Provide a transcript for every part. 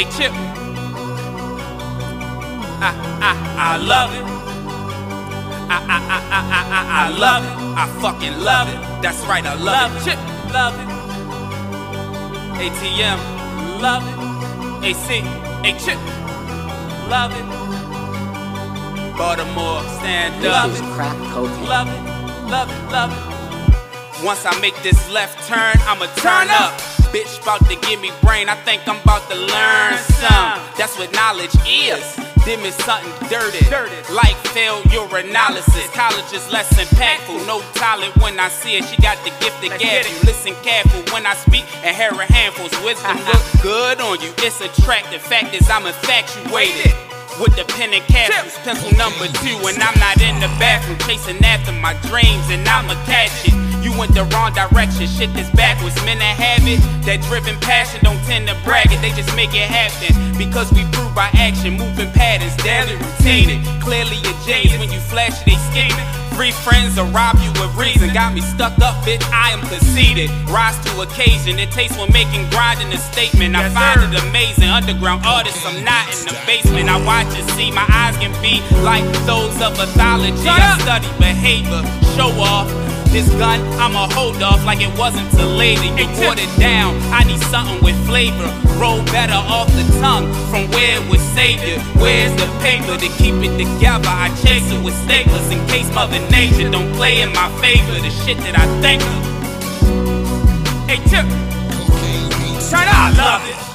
Hey, Chip. I, I, I love it. I, I, I, I, I, I, I love it. I fucking love it. That's right, I love, it. Chip, love it. ATM, love it. AC, hey, Chip, love it. Baltimore, stand up. This is crack cocaine. Love it, love it, love it. Once I make this left turn, I'ma turn up. Bitch, bout to give me brain, I think I'm about to learn some. That's what knowledge is. Dim is something dirty, like failure analysis. College is less impactful, no talent when I see it. She got the gift of gab you. Listen careful when I speak and hear a handfuls. Wisdom look good on you, it's attractive. Fact is, I'm infatuated with the pen and capsules, pencil number two, and I'm not in the bathroom chasing after my dreams, and I'ma catch it. You went the wrong direction, shit this backwards. Men that have it, that driven passion don't tend to brag it, they just make it happen. Because we prove by action, moving patterns, daily routine. Clearly your J's when you flash it, they scheming. Free friends will rob you with reason. Got me stuck up, bitch. I am conceited. Rise to occasion. It takes when making grinding a statement. I find it amazing. Underground artists, I'm not in the basement. I watch and see. My eyes can be like those of pathology. I study behavior. Show off. This gun, I'ma hold off like it wasn't till later. You water it down, I need something with flavor. Roll better off the tongue from where it was savior. Where's the paper to keep it together? I chase it with staplers in case Mother Nature don't play in my favor. The shit that I think of. Hey, Tip, turn up. I love it.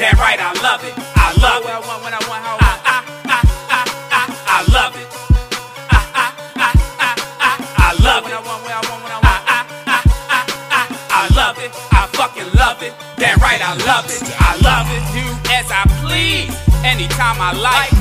Damn right, I love it. I love it. When I want how I, I, I, I, I, I love it. I, I, I, I, I, I love it. When I want, when I want, when I want. I, I, I, I, I love it. I fucking love it. Damn right, I love it. I love it. Do as I please, anytime I like.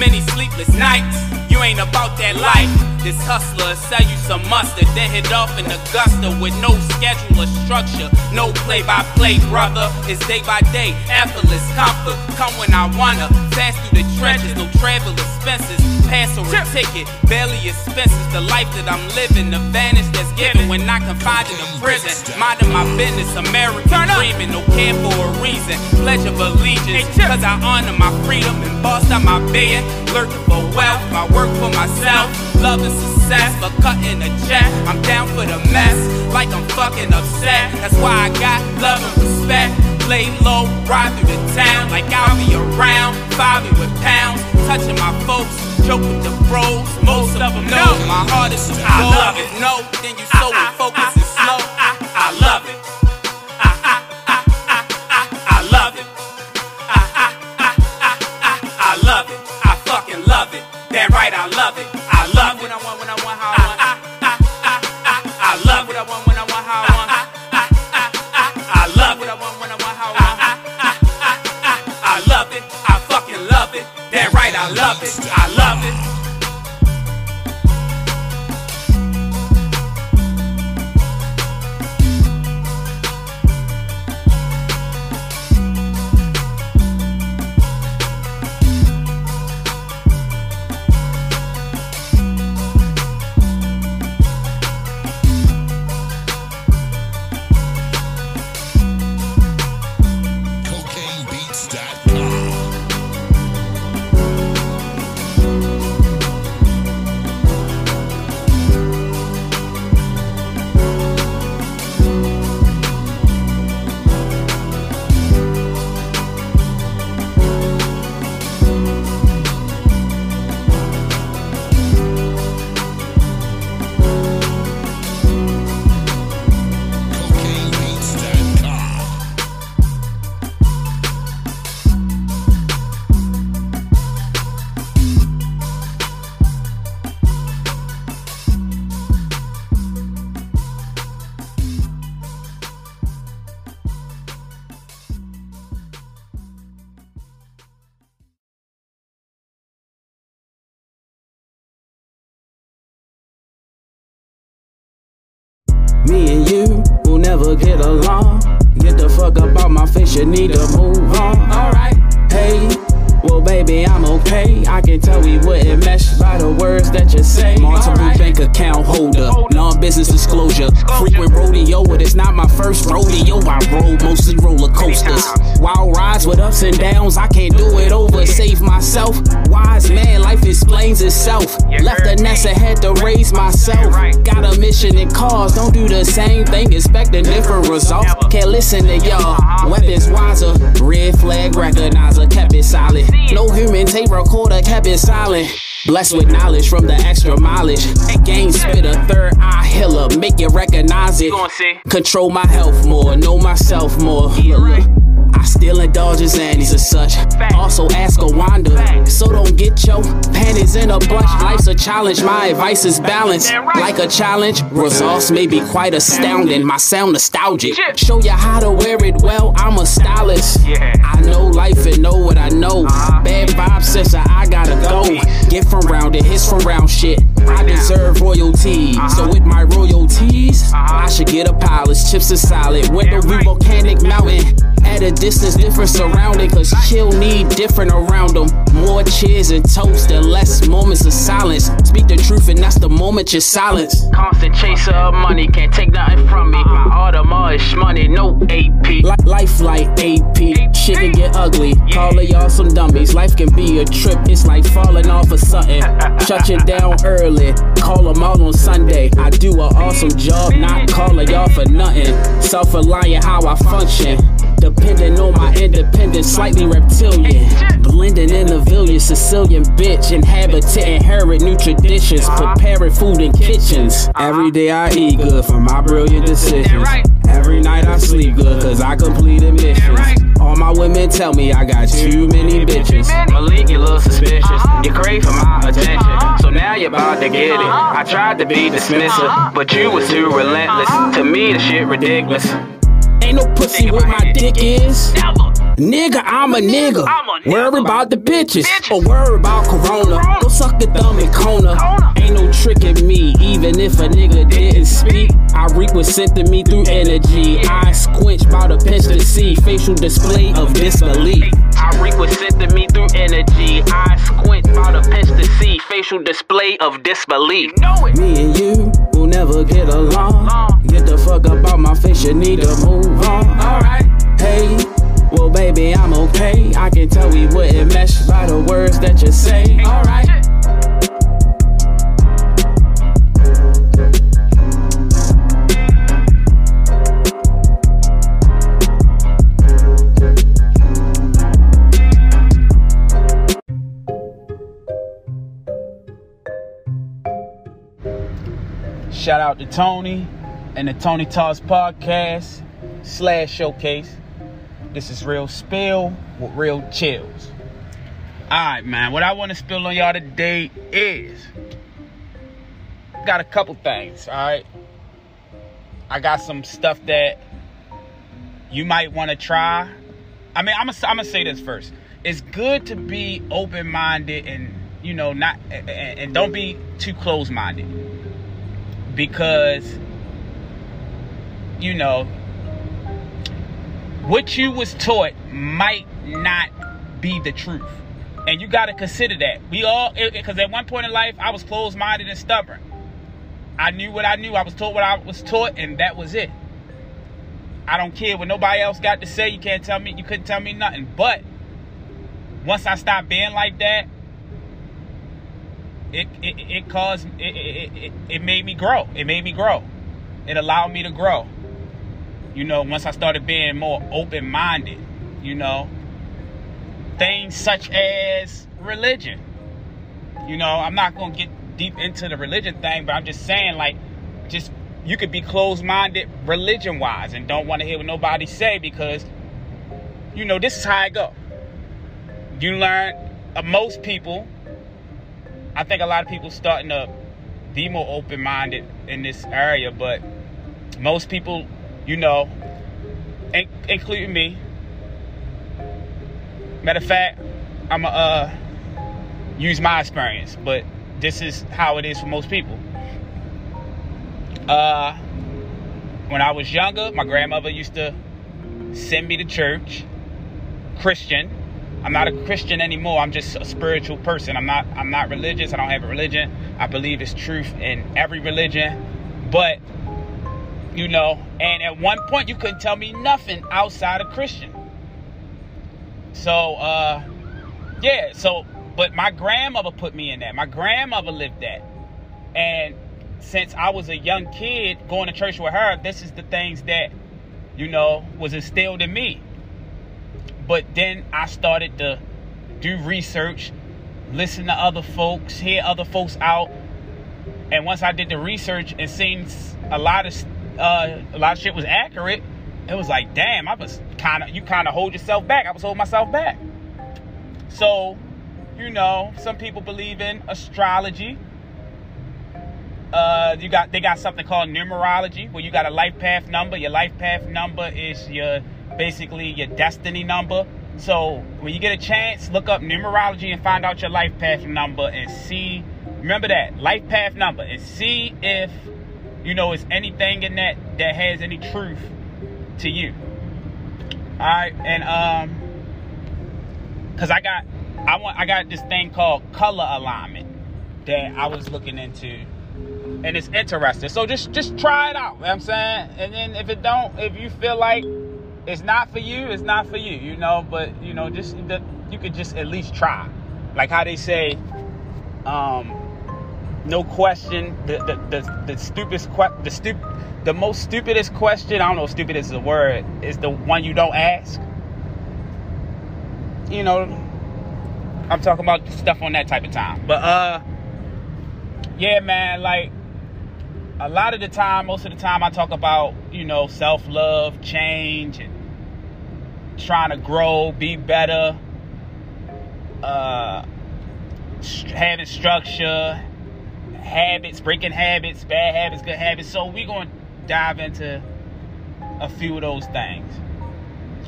Many sleepless nights. You ain't about that life. This hustler sell you some mustard, then hit off in Augusta with no schedule or structure, no play by play, brother. It's day by day, effortless comfort. Come when I wanna, fast through the trenches, no travel expenses. Pass or a ticket, barely expenses. The life that I'm living, the vanish that's given when not confined in a prison. Minding my business, American dreaming, no care for a reason. Pledge of allegiance, cause I honor my freedom and boss out my being. Lurking for wealth, I work for myself. Love and success, cutting a check. I'm down for the mess, like I'm fucking upset. That's why I got love and respect. Lay low, ride through the town like I'll be around. Me with pounds, touching my folks, joke with the bros. Most of them know my heart is I love it. No, then you so focus and slow. I love it. I, I, I, I, I, I love it. I, love it. I fucking love it. That right, I love it. I love it. When I want, along. Get the fuck up out my face, you need to move on. Alright. Hey, well, baby, I'm okay. I can tell we wouldn't mesh by the to say. Multiple bank account holder, non business disclosure. Frequent rodeo, but it's not my first rodeo. I rode mostly roller coasters. Wild rides with ups and downs, I can't do it over. Save myself. Wise man, life explains itself. Left the nest ahead to raise myself. Got a mission and cause, don't do the same thing, expecting different results. Can't listen to y'all. Weapons wiser, red flag recognizer, kept it solid. No human tape recorder, kept it silent. Blessed with knowledge from the extra mileage. Game spit a third eye healer, make you recognize it. Control my health more, know myself more. Look, look. I still indulge in Xannies and such. Also ask a Wanda. So don't get your panties in a bunch. Life's a challenge, my advice is balanced. Like a challenge, results may be quite astounding. My sound nostalgic. Show you how to wear it well, I'm a stylist. I know life and know what I know. Bad vibes, sister, I gotta go. Get from round it, hits from round shit. I deserve royalty. So with my royalties, I should get a palace. Chips are solid. Window view volcanic mountain. At a distance, different surrounding. Cause chill need different around them. More cheers and toast and less moments of silence. Speak the truth, and that's the moment you silence. Constant chaser of money, can't take nothing from me. My Audemars is money, no AP. Li- life like AP, shit can get ugly. Call of y'all some dummies. Life can be a trip, it's like falling off of something. Shut you down early, call them out on Sunday. I do an awesome job, not calling y'all for nothing. Self reliant, how I function. Depending on my independence, slightly reptilian. Blending in the village, Sicilian bitch. Inhabitant, inherit new traditions. Preparing food in kitchens. Every day I eat good for my brilliant decisions. Every night I sleep good cause I completed missions. All my women tell me I got too many bitches. Malik, you little suspicious. You crave for my attention. So now you're about to get it. I tried to be dismissive, but you was too relentless. To me, the shit ridiculous. Ain't no pussy where my dick is. Nigga, I'm a nigga. Worry about the bitches. Or worry about Corona. Go suck the thumb in Kona. Ain't no tricking me, even if a nigga didn't speak. I reap what's sent to me through energy. I squinch by the pinch to see. Facial display of disbelief. I reap what's sent to me through energy. I squint by the pinch to see. Facial display of disbelief. Me and you will never get along. Uh-huh. Get the fuck up out my face, you need to move on. Alright. Hey, well, baby, I'm okay. I can tell we wouldn't mesh by the words that you say. Alright. Shout out to Tony and the Tony's Talk podcast slash showcase. This is real spill with real Chillz. Alright, man. What I want to spill on y'all today is got a couple things, alright? I got some stuff that you might want to try. I mean, I'm gonna I'm gonna say this first. It's good to be open minded and you know not and, and don't be too close minded because you know what you was taught might not be the truth. And you got to consider that. We all because at one point in life i was closed-minded and stubborn. I knew what i knew. I was taught what i was taught and that was it. I don't care what nobody else got to say. You can't tell me you couldn't tell me nothing. But once i stopped being like that it it, it caused it, it, it, it made me grow. It made me grow. It allowed me to grow. You know, once I started being more open minded, you know, things such as religion. You know, I'm not gonna get deep into the religion thing, but I'm just saying, like, just you could be closed minded religion wise and don't want to hear what nobody say because, you know, this is how I go. You learn, uh, most people I think a lot of people starting to be more open minded in this area, but most people, you know, in- including me. Matter of fact, I'm going to uh, use my experience, but this is how it is for most people. Uh, when I was younger, my grandmother used to send me to church, Christian, I'm not a Christian anymore. I'm just a spiritual person. I'm not I'm not religious. I don't have a religion. I believe it's truth in every religion. But you know, and at one point you couldn't tell me nothing outside of Christian. So uh yeah, so but my grandmother put me in that. My grandmother lived that. And since I was a young kid going to church with her, this is the things that, you know, was instilled in me. But then I started to do research, listen to other folks, hear other folks out. And once I did the research and seen a lot of uh, a lot of shit was accurate, it was like, damn, I was kind of you kind of hold yourself back. I was holding myself back. So, you know, some people believe in astrology. Uh, you got they got something called numerology where you got a life path number. Your life path number is your basically your destiny number. So when you get a chance, look up numerology and find out your life path number and see. Remember that life path number and see if you know it's anything in that that has any truth to you. All right, and um, cause I got I want I got this thing called color alignment that I was looking into and it's interesting. So just just try it out. You know I'm saying, and then if it don't, if you feel like it's not for you, it's not for you. You know, but you know, just the, you could just at least try. Like how they say, um, no question. The the the, the stupidest que- the stup the most stupidest question. I don't know, if stupid is a word. Is the one you don't ask. You know, I'm talking about stuff on that type of time. But uh, yeah, man, like a lot of the time, most of the time, I talk about, you know, self love, change, and trying to grow, be better, uh, having structure, habits, breaking habits, bad habits, good habits. So we're going to dive into a few of those things.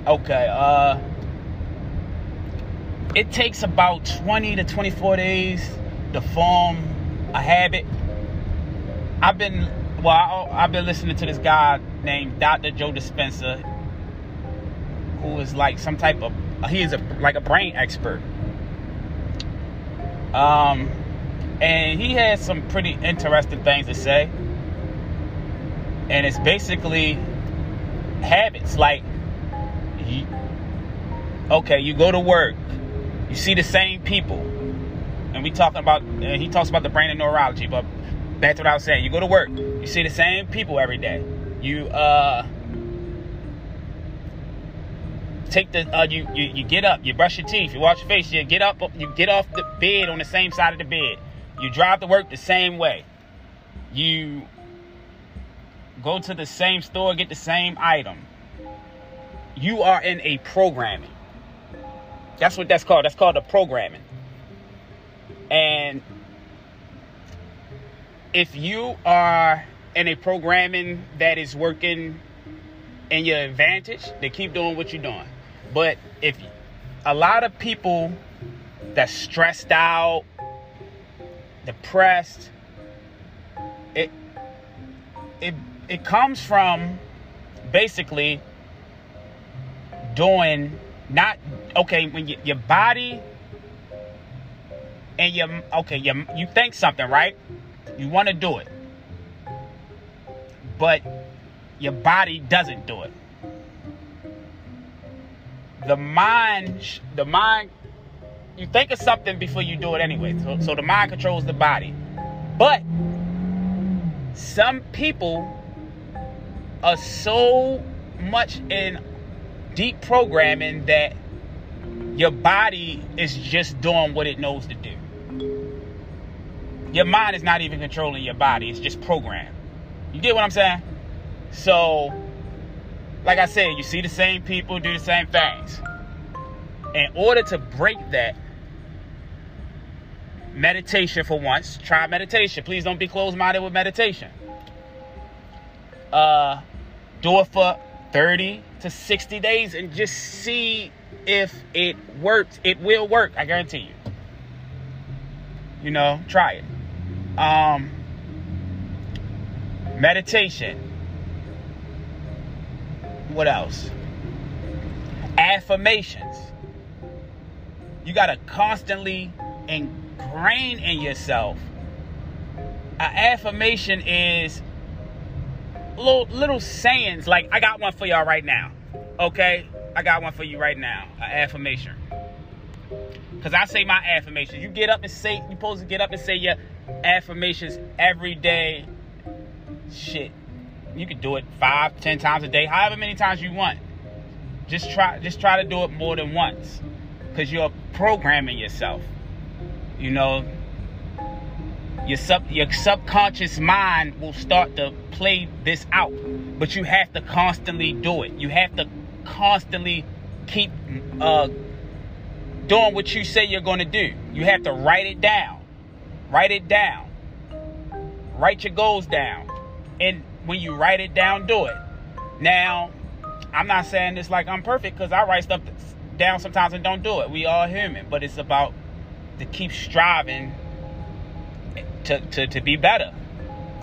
Okay, uh, it takes about 20 to 24 days to form a habit. I've been well, I, have been listening to this guy named Dr. Joe Dispenza, who is like some type of he is a like a brain expert. Um, and he has some pretty interesting things to say. And it's basically habits like you, okay, you go to work, you see the same people, and we talking about he talks about the brain and neurology, but that's what I was saying. You go to work, you see the same people every day. You uh take the uh, you, you you get up, you brush your teeth, you wash your face, you get up, you get off the bed on the same side of the bed. You drive to work the same way. You go to the same store, get the same item. You are in a programming. That's what that's called. That's called a programming. And if you are in a programming that is working in your advantage, then keep doing what you're doing. But if a lot of people that's stressed out, depressed, it it it comes from basically doing not okay when you, your body and your okay you you think something right? You want to do it. But your body doesn't do it. The mind the mind you think of something before you do it anyway so, so the mind controls the body but some people are so much in deep programming that your body is just doing what it knows to do. Your mind is not even controlling your body, it's just programmed. You get what I'm saying? So, like I said, you see the same people do the same things. In order to break that, meditation for once, try meditation. Please don't be closed minded with meditation. Uh, do it for 30 to 60 days and just see if it works. It will work, I guarantee you. You know, try it. Um, meditation. What else? Affirmations. you gotta constantly ingrain in yourself. An affirmation is little little sayings. Like I got one for y'all right now. Okay, I got one for you right now. An affirmation. Cause I say my affirmations. You get up and say you supposed to get up and say your affirmations every day. Shit. You can do it five, ten times a day, however many times you want. Just try just try to do it more than once. Cause you're programming yourself. You know, your sub your subconscious mind will start to play this out. But you have to constantly do it. You have to constantly keep uh, doing what you say you're going to do. You have to write it down. Write it down. Write your goals down. And when you write it down, do it. Now, I'm not saying this like I'm perfect because I write stuff down sometimes and don't do it. We all human, but it's about to keep striving to, to, to be better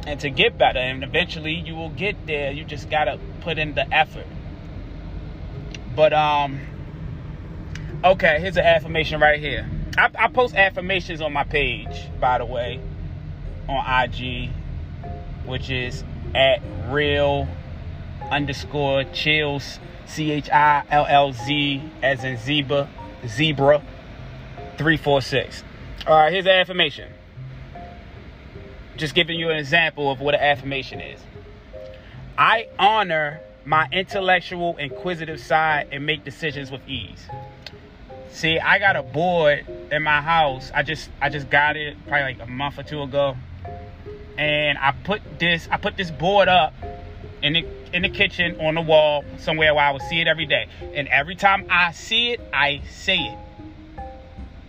and to get better. And eventually you will get there. You just got to put in the effort. But, um, okay, here's an affirmation right here. I, I post affirmations on my page, by the way, on IG, which is at real underscore chillz, C H I L L Z, as in zebra, zebra, 346. All right, here's an affirmation. Just giving you an example of what an affirmation is. I honor my intellectual, inquisitive side and make decisions with ease. See, I got a board in my house. I just I just got it probably like a month or two ago. And I put this I put this board up in the in the kitchen on the wall somewhere where I would see it every day. And every time I see it, I say it.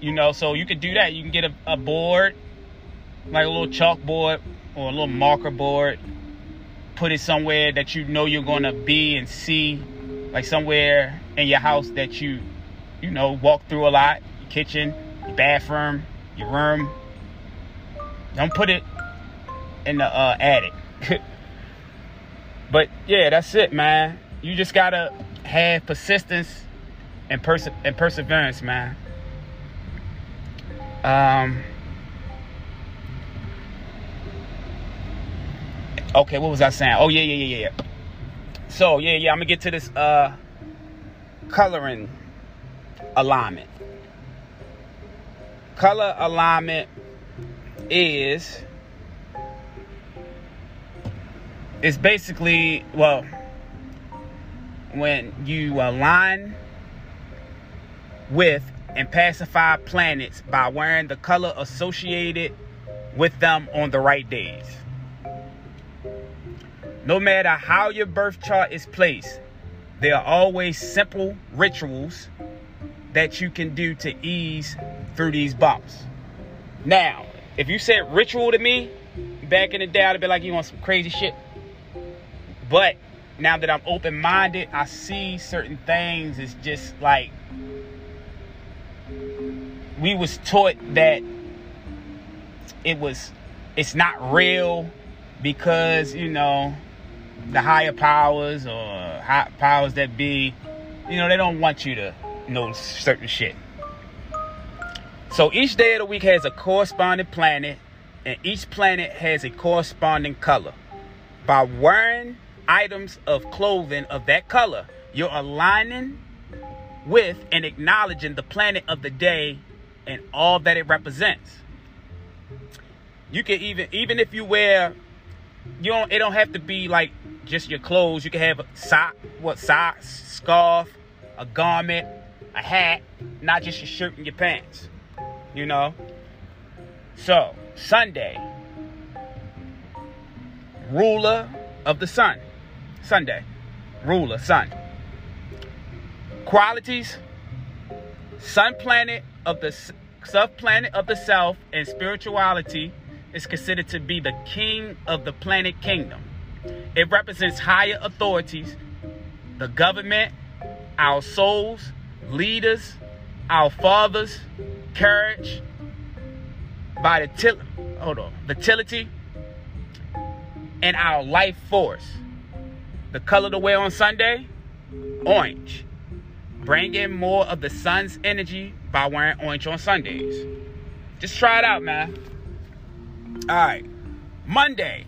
You know, so you could do that. You can get a, a board, like a little chalkboard or a little marker board. Put it somewhere that you know you're gonna be and see, like somewhere in your house that you you know, walk through a lot. Your kitchen, your bathroom, your room. Don't put it in the uh, attic. but yeah, that's it, man. You just gotta have persistence and perse- and perseverance, man. Um. Okay, what was I saying? Oh yeah, yeah, yeah, yeah. So yeah, yeah, I'm gonna get to this uh coloring alignment. Color alignment is it's basically well when you align with and pacify planets by wearing the color associated with them on the right days. No matter how your birth chart is placed, there are always simple rituals that you can do to ease through these bumps. Now, if you said ritual to me back in the day, I'd be like, you want some crazy shit. But now that I'm open minded, I see certain things. It's just like we was taught that it was it's not real because you know the higher powers or high powers that be you know they don't want you to know certain shit. So each day of the week has a corresponding planet and each planet has a corresponding color. By wearing items of clothing of that color you're aligning with and acknowledging the planet of the day and all that it represents. You can even even if you wear you don't it don't have to be like just your clothes. You can have a sock, what socks, scarf, a garment, a hat, not just your shirt and your pants. You know? So, Sunday, ruler of the sun. Sunday, ruler, sun. Qualities Sun planet of the sub planet of the south and spirituality is considered to be the king of the planet kingdom. It represents higher authorities, the government, our souls, leaders, our fathers, courage, vitality, vitality, and our life force. The color to wear on Sunday, orange. bring in more of the sun's energy by wearing orange on Sundays. Just try it out, man. All right. Monday,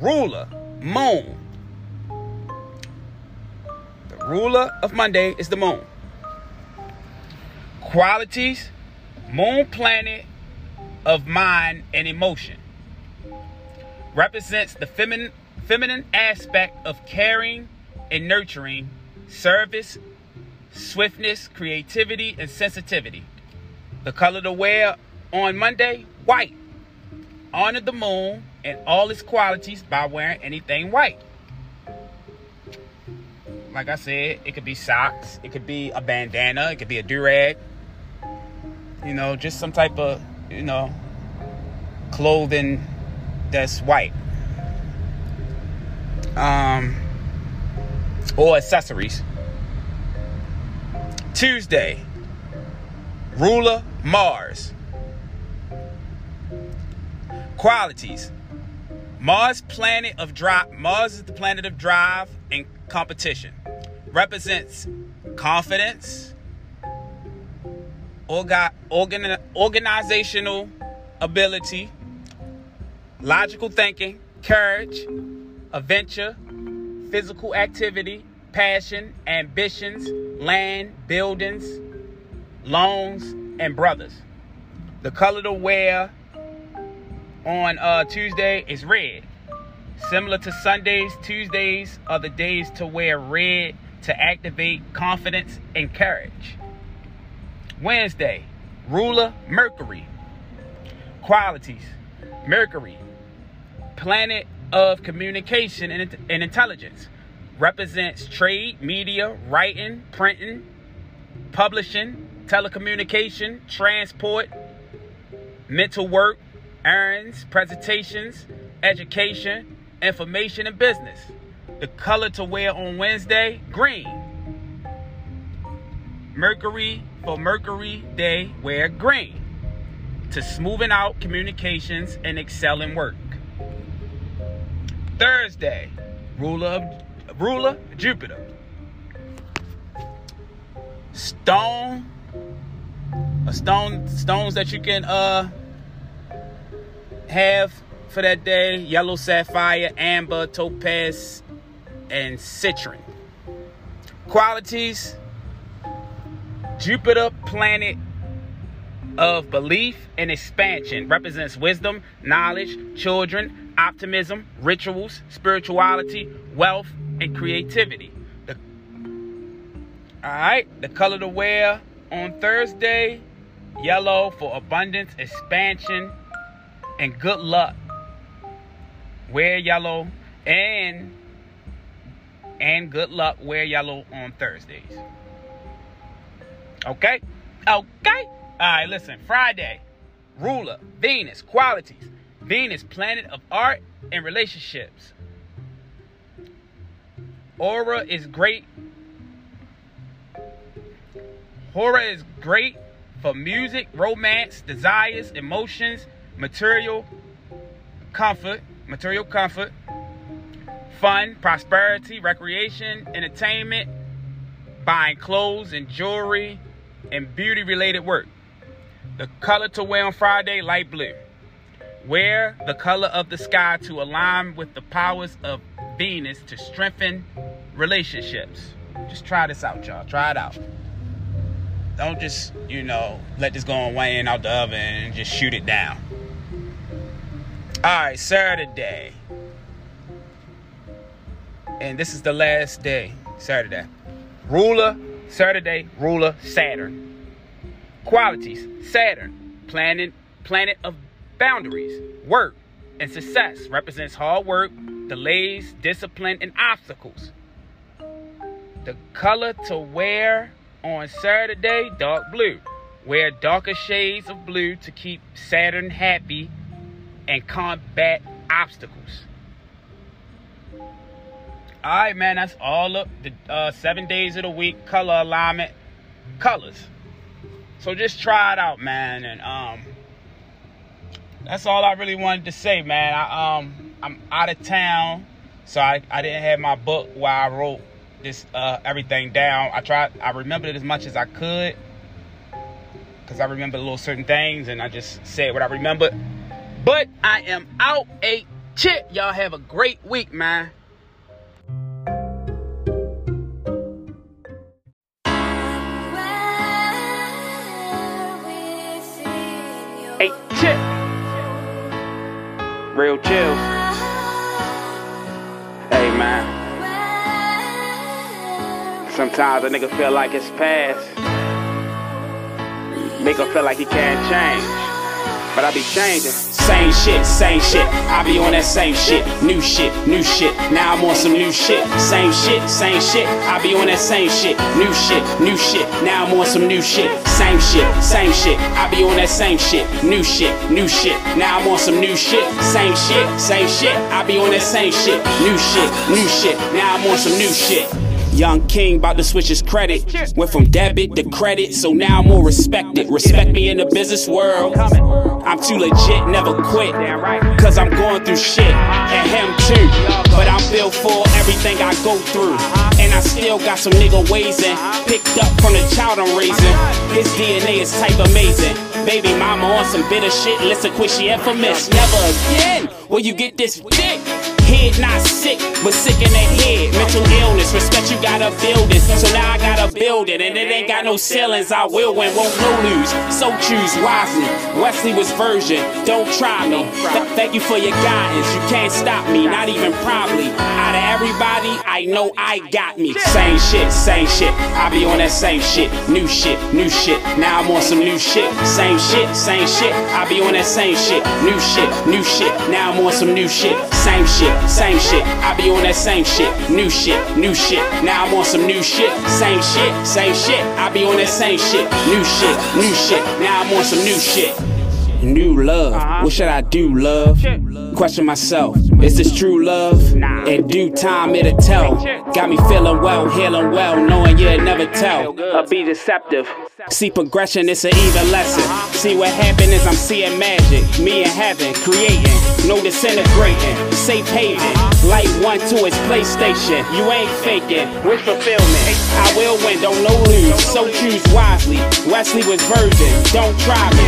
ruler, moon. The ruler of Monday is the moon. Qualities, moon planet of mind and emotion. Represents the feminine feminine aspect of caring and nurturing, service, swiftness, creativity, and sensitivity. The color to wear on Monday, white. Honor the moon and all its qualities by wearing anything white. Like I said, it could be socks, it could be a bandana, it could be a durag. You know, just some type of, you know, clothing that's white. Um, or accessories. Tuesday, ruler Mars. Qualities. Mars planet of drive. Mars is the planet of drive and competition. Represents confidence, orga, organ, organizational ability, logical thinking, courage, adventure, physical activity, passion, ambitions, land, buildings, loans, and brothers. The color to wear on uh, Tuesday is red. Similar to Sundays, Tuesdays are the days to wear red to activate confidence and courage. Wednesday, ruler Mercury. Qualities Mercury, planet of communication and, and intelligence, represents trade, media, writing, printing, publishing, telecommunication, transport, mental work, errands, presentations, education, information, and business. The color to wear on Wednesday, green. Mercury for Mercury Day, wear green. To smoothen out communications and excel in work. Thursday, ruler of ruler Jupiter. Stone, a stone, stones that you can uh have for that day: yellow sapphire, amber, topaz, and citrine. Qualities: Jupiter planet of belief and expansion represents wisdom, knowledge, children, optimism, rituals, spirituality, wealth, and creativity. The, all right, the color to wear on Thursday, yellow for abundance, expansion, and good luck. Wear yellow and and good luck. Wear yellow on Thursdays. Okay? Okay? All right, listen. Friday, ruler, Venus, qualities. Venus, planet of art and relationships. Aura is great. Aura is great for music, romance, desires, emotions, material comfort, material comfort, fun, prosperity, recreation, entertainment, buying clothes and jewelry, and beauty related work. The color to wear on Friday, light blue. Wear the color of the sky to align with the powers of Venus to strengthen relationships. Just try this out, y'all. Try it out. Don't just, you know, let this go on one end out the oven and just shoot it down. All right, Saturday. And this is the last day, Saturday. Ruler, Saturday, ruler, Saturn. Qualities Saturn, planet, planet of boundaries, work, and success. Represents hard work, delays, discipline, and obstacles. The color to wear on Saturday, dark blue. Wear darker shades of blue to keep Saturn happy and combat obstacles. All right, man, that's all of the uh, seven days of the week, color alignment, colors. So just try it out, man, and um, that's all I really wanted to say, man. I um, I'm out of town, so I, I didn't have my book while I wrote this uh, everything down. I tried. I remembered it as much as I could because I remember a little certain things, and I just said what I remembered. But I am out a chit. Y'all have a great week, man. Hey, chit. Real chill. Hey, man. Sometimes a nigga feel like it's past. Him feel like he can't change. But I be changing. Same shit, same shit. I be on that same shit. New shit, new shit. Now I'm on some new shit. Same shit, same shit. I be on that same shit. New shit, new shit. Now I'm on some new shit. Same shit, same shit. I be on that same shit. New shit, new shit. Now I'm on some new shit. Same shit, same shit. I be on that same shit. New shit, new shit. Now I'm on some new shit. Young King about to switch his credit. Went from debit to credit, so now I'm more respected. Respect me in the business world. I'm too legit, never quit. Cause I'm going through shit, and him too. But I'm built for everything I go through. Uh-huh. And I still got some nigga ways in. Uh-huh. Picked up from the child I'm raising. His DNA is type amazing. Baby mama on some bitter shit. Listen quick, she infamous. Never again will you get this dick. Head not sick, but sick in the head. Mental illness, respect you gotta build this. So now I gotta build it, and it ain't got no ceilings. I will win, won't no lose. So choose wisely. Wesley was version, don't try me. Th- thank you for your guidance. You can't stop me, not even probably. Out of everybody, I know I got me. Same shit, same shit. I be on that same shit. New shit, new shit. Now I'm on some new shit. Same shit, same shit. I be on that same shit. New shit, new shit. Now I'm on some new shit. Same shit, same shit. I be on that same shit. New shit, new shit. Now I'm on some new shit. Same shit, same shit. I be on that same shit. New shit, new shit. Now I'm on some new shit. New love. What should I do, love? Question myself. Is this true love? In due time, it'll tell. Got me feeling well, healing well, knowing you'll never tell. Or be deceptive. See progression, it's an even lesson. See what happened is I'm seeing magic. Me in heaven, creating, no disintegrating. Safe haven, light one to its PlayStation. You ain't faking, wish fulfillment. I will win, don't no lose. So choose wisely. Wesley was virgin, don't try me.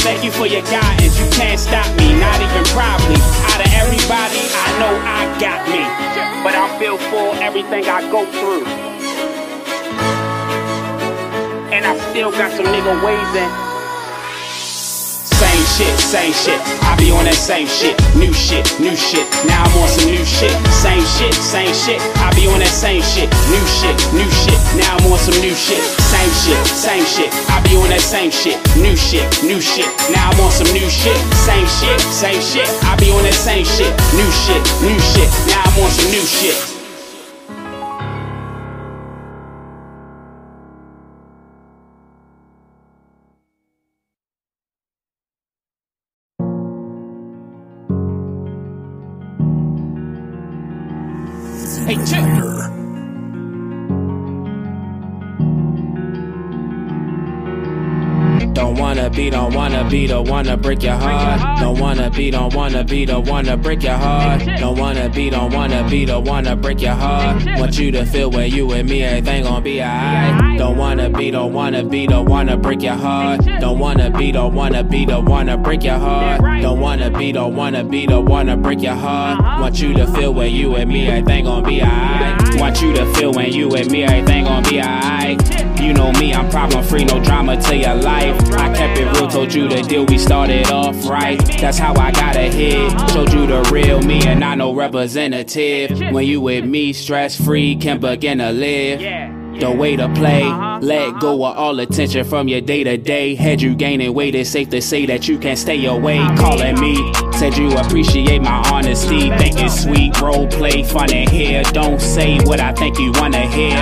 Thank you for your guidance, you can't stop me, everything I go through. And I still got some nigga ways in. Same shit, same shit. I be on that same shit. New shit, new shit. Now I'm on some new shit. Same shit, same shit. I be on that same shit. New shit, new shit. Now I'm on some new shit. Same shit, same shit. I be on that same shit. New shit, new shit. Now I'm on some new shit. Same shit, same shit. I be on that same shit. New shit, new shit. Now I'm on some new shit. Hey, check. Don't wanna be, don't wanna be the one to break your heart. Don't wanna be, don't wanna be the one to break your heart. Don't wanna be, don't wanna be the one to break your heart. Want you to feel where you and me, everything gon' be alright. Don't wanna be, don't wanna be the one to break your heart. Don't wanna be, don't wanna be the one to break your heart. Don't wanna be, don't wanna be the one to break your heart. Want you to feel where you and me, everything gon' be alright. Want you to feel when you and me, everything gon' be alright. You know me, I'm problem free, no drama to your life. I kept it real, told you the deal, we started off right. That's how I got ahead. Showed you the real me and not no representative. When you with me, stress free, can begin to live. The way to play, uh-huh. let go of all attention from your day to day. Had you gaining weight, it's safe to say that you can't stay away. Calling me, said you appreciate my honesty. Think it's sweet, role play, fun in here. Don't say what I think you wanna hear.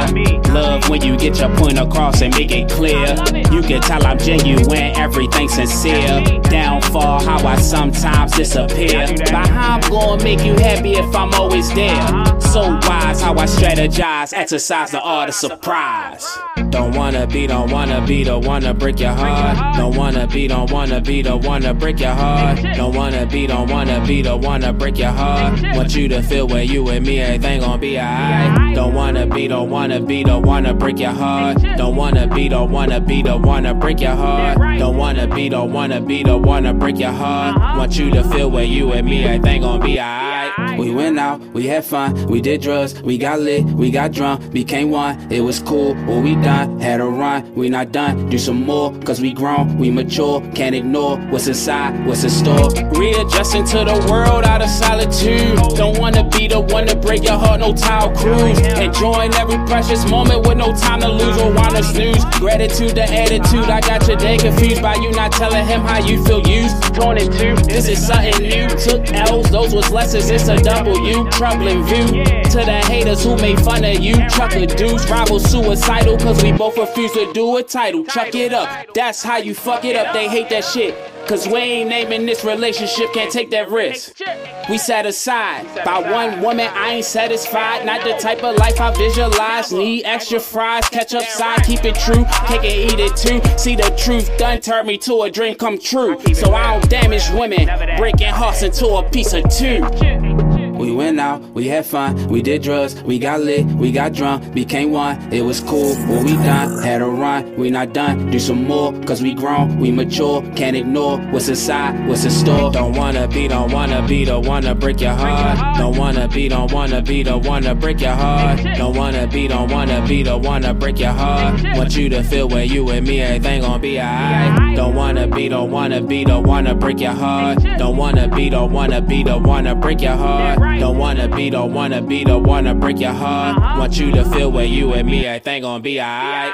Love when you get your point across and make it clear. You can tell I'm genuine, everything sincere. Downfall, how I sometimes disappear. But how I'm gonna make you happy if I'm always there? So wise how I strategize, exercise the art of support. Surprise. Don't wanna be, don't wanna be, don't wanna break your heart. Don't wanna be, don't wanna be, don't wanna break your heart. Don't wanna be, don't wanna be, don't wanna break your heart. Want you to feel when you and me, everything gon' be alright. Don't wanna be, don't wanna be, don't wanna break your heart. Don't wanna be, don't wanna be, don't wanna break your heart. Don't wanna be, don't wanna be, don't wanna break your heart. Want you to feel when you and me, everything gon' be alright. We went out, we had fun, we did drugs, we got lit, we got drunk, became one. It was cool, what we done, had a run, we not done. Do some more, cause we grown, we mature, can't ignore what's inside, what's in store. Readjusting to the world out of solitude. Don't wanna be the one to break your heart, no tile cruise. Enjoying every precious moment with no time to lose or wanna snooze. Gratitude, the attitude, I got your day confused by you not telling him how you feel used. Torn in two, this is something new. Took L's, those was lessons, it's a W. Troubling view to the haters who made fun of you. Chocolate dudes, rival suicidal, cause we both refuse to do a title. Chuck it up, that's how you fuck it up. They hate that shit. Cause we ain't naming this relationship, can't take that risk. We set aside by one woman, I ain't satisfied. Not the type of life I visualize. Need extra fries, catch up side, keep it true. Cake and eat it too. See the truth done turn me to a dream come true. So I don't damage women, breaking hearts into a piece of two. We went out, we had fun, we did drugs, we got lit, we got drunk, became one. It was cool, what we done, had a run, we not done. Do some more, cause we grown, we mature, can't ignore what's inside, what's in store. Don't wanna be, don't wanna be, don't wanna break your heart. Don't wanna be, don't wanna be, don't wanna break your heart. Don't wanna be, don't wanna be, don't wanna break your heart. Want you to feel when you and me, everything gon' be alright. Don't wanna be, don't wanna be, don't wanna break your heart. Don't wanna be, don't wanna be, don't wanna break your heart. Don't wanna be, don't wanna be, don't wanna break your heart. Uh-huh. Want you to feel when you and me, everything gon' be alright.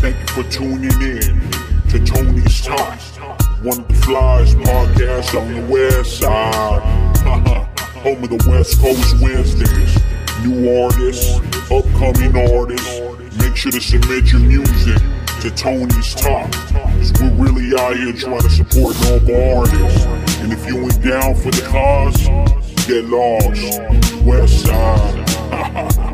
Thank you for tuning in to Tony's Talk, one of the flyest podcasts on the west West Coast Wednesdays. New artists, upcoming artists. Make sure to submit your music to Tony's Talk. We're really out here trying to support local artists. And if you ain't down for the cause, get lost. West side.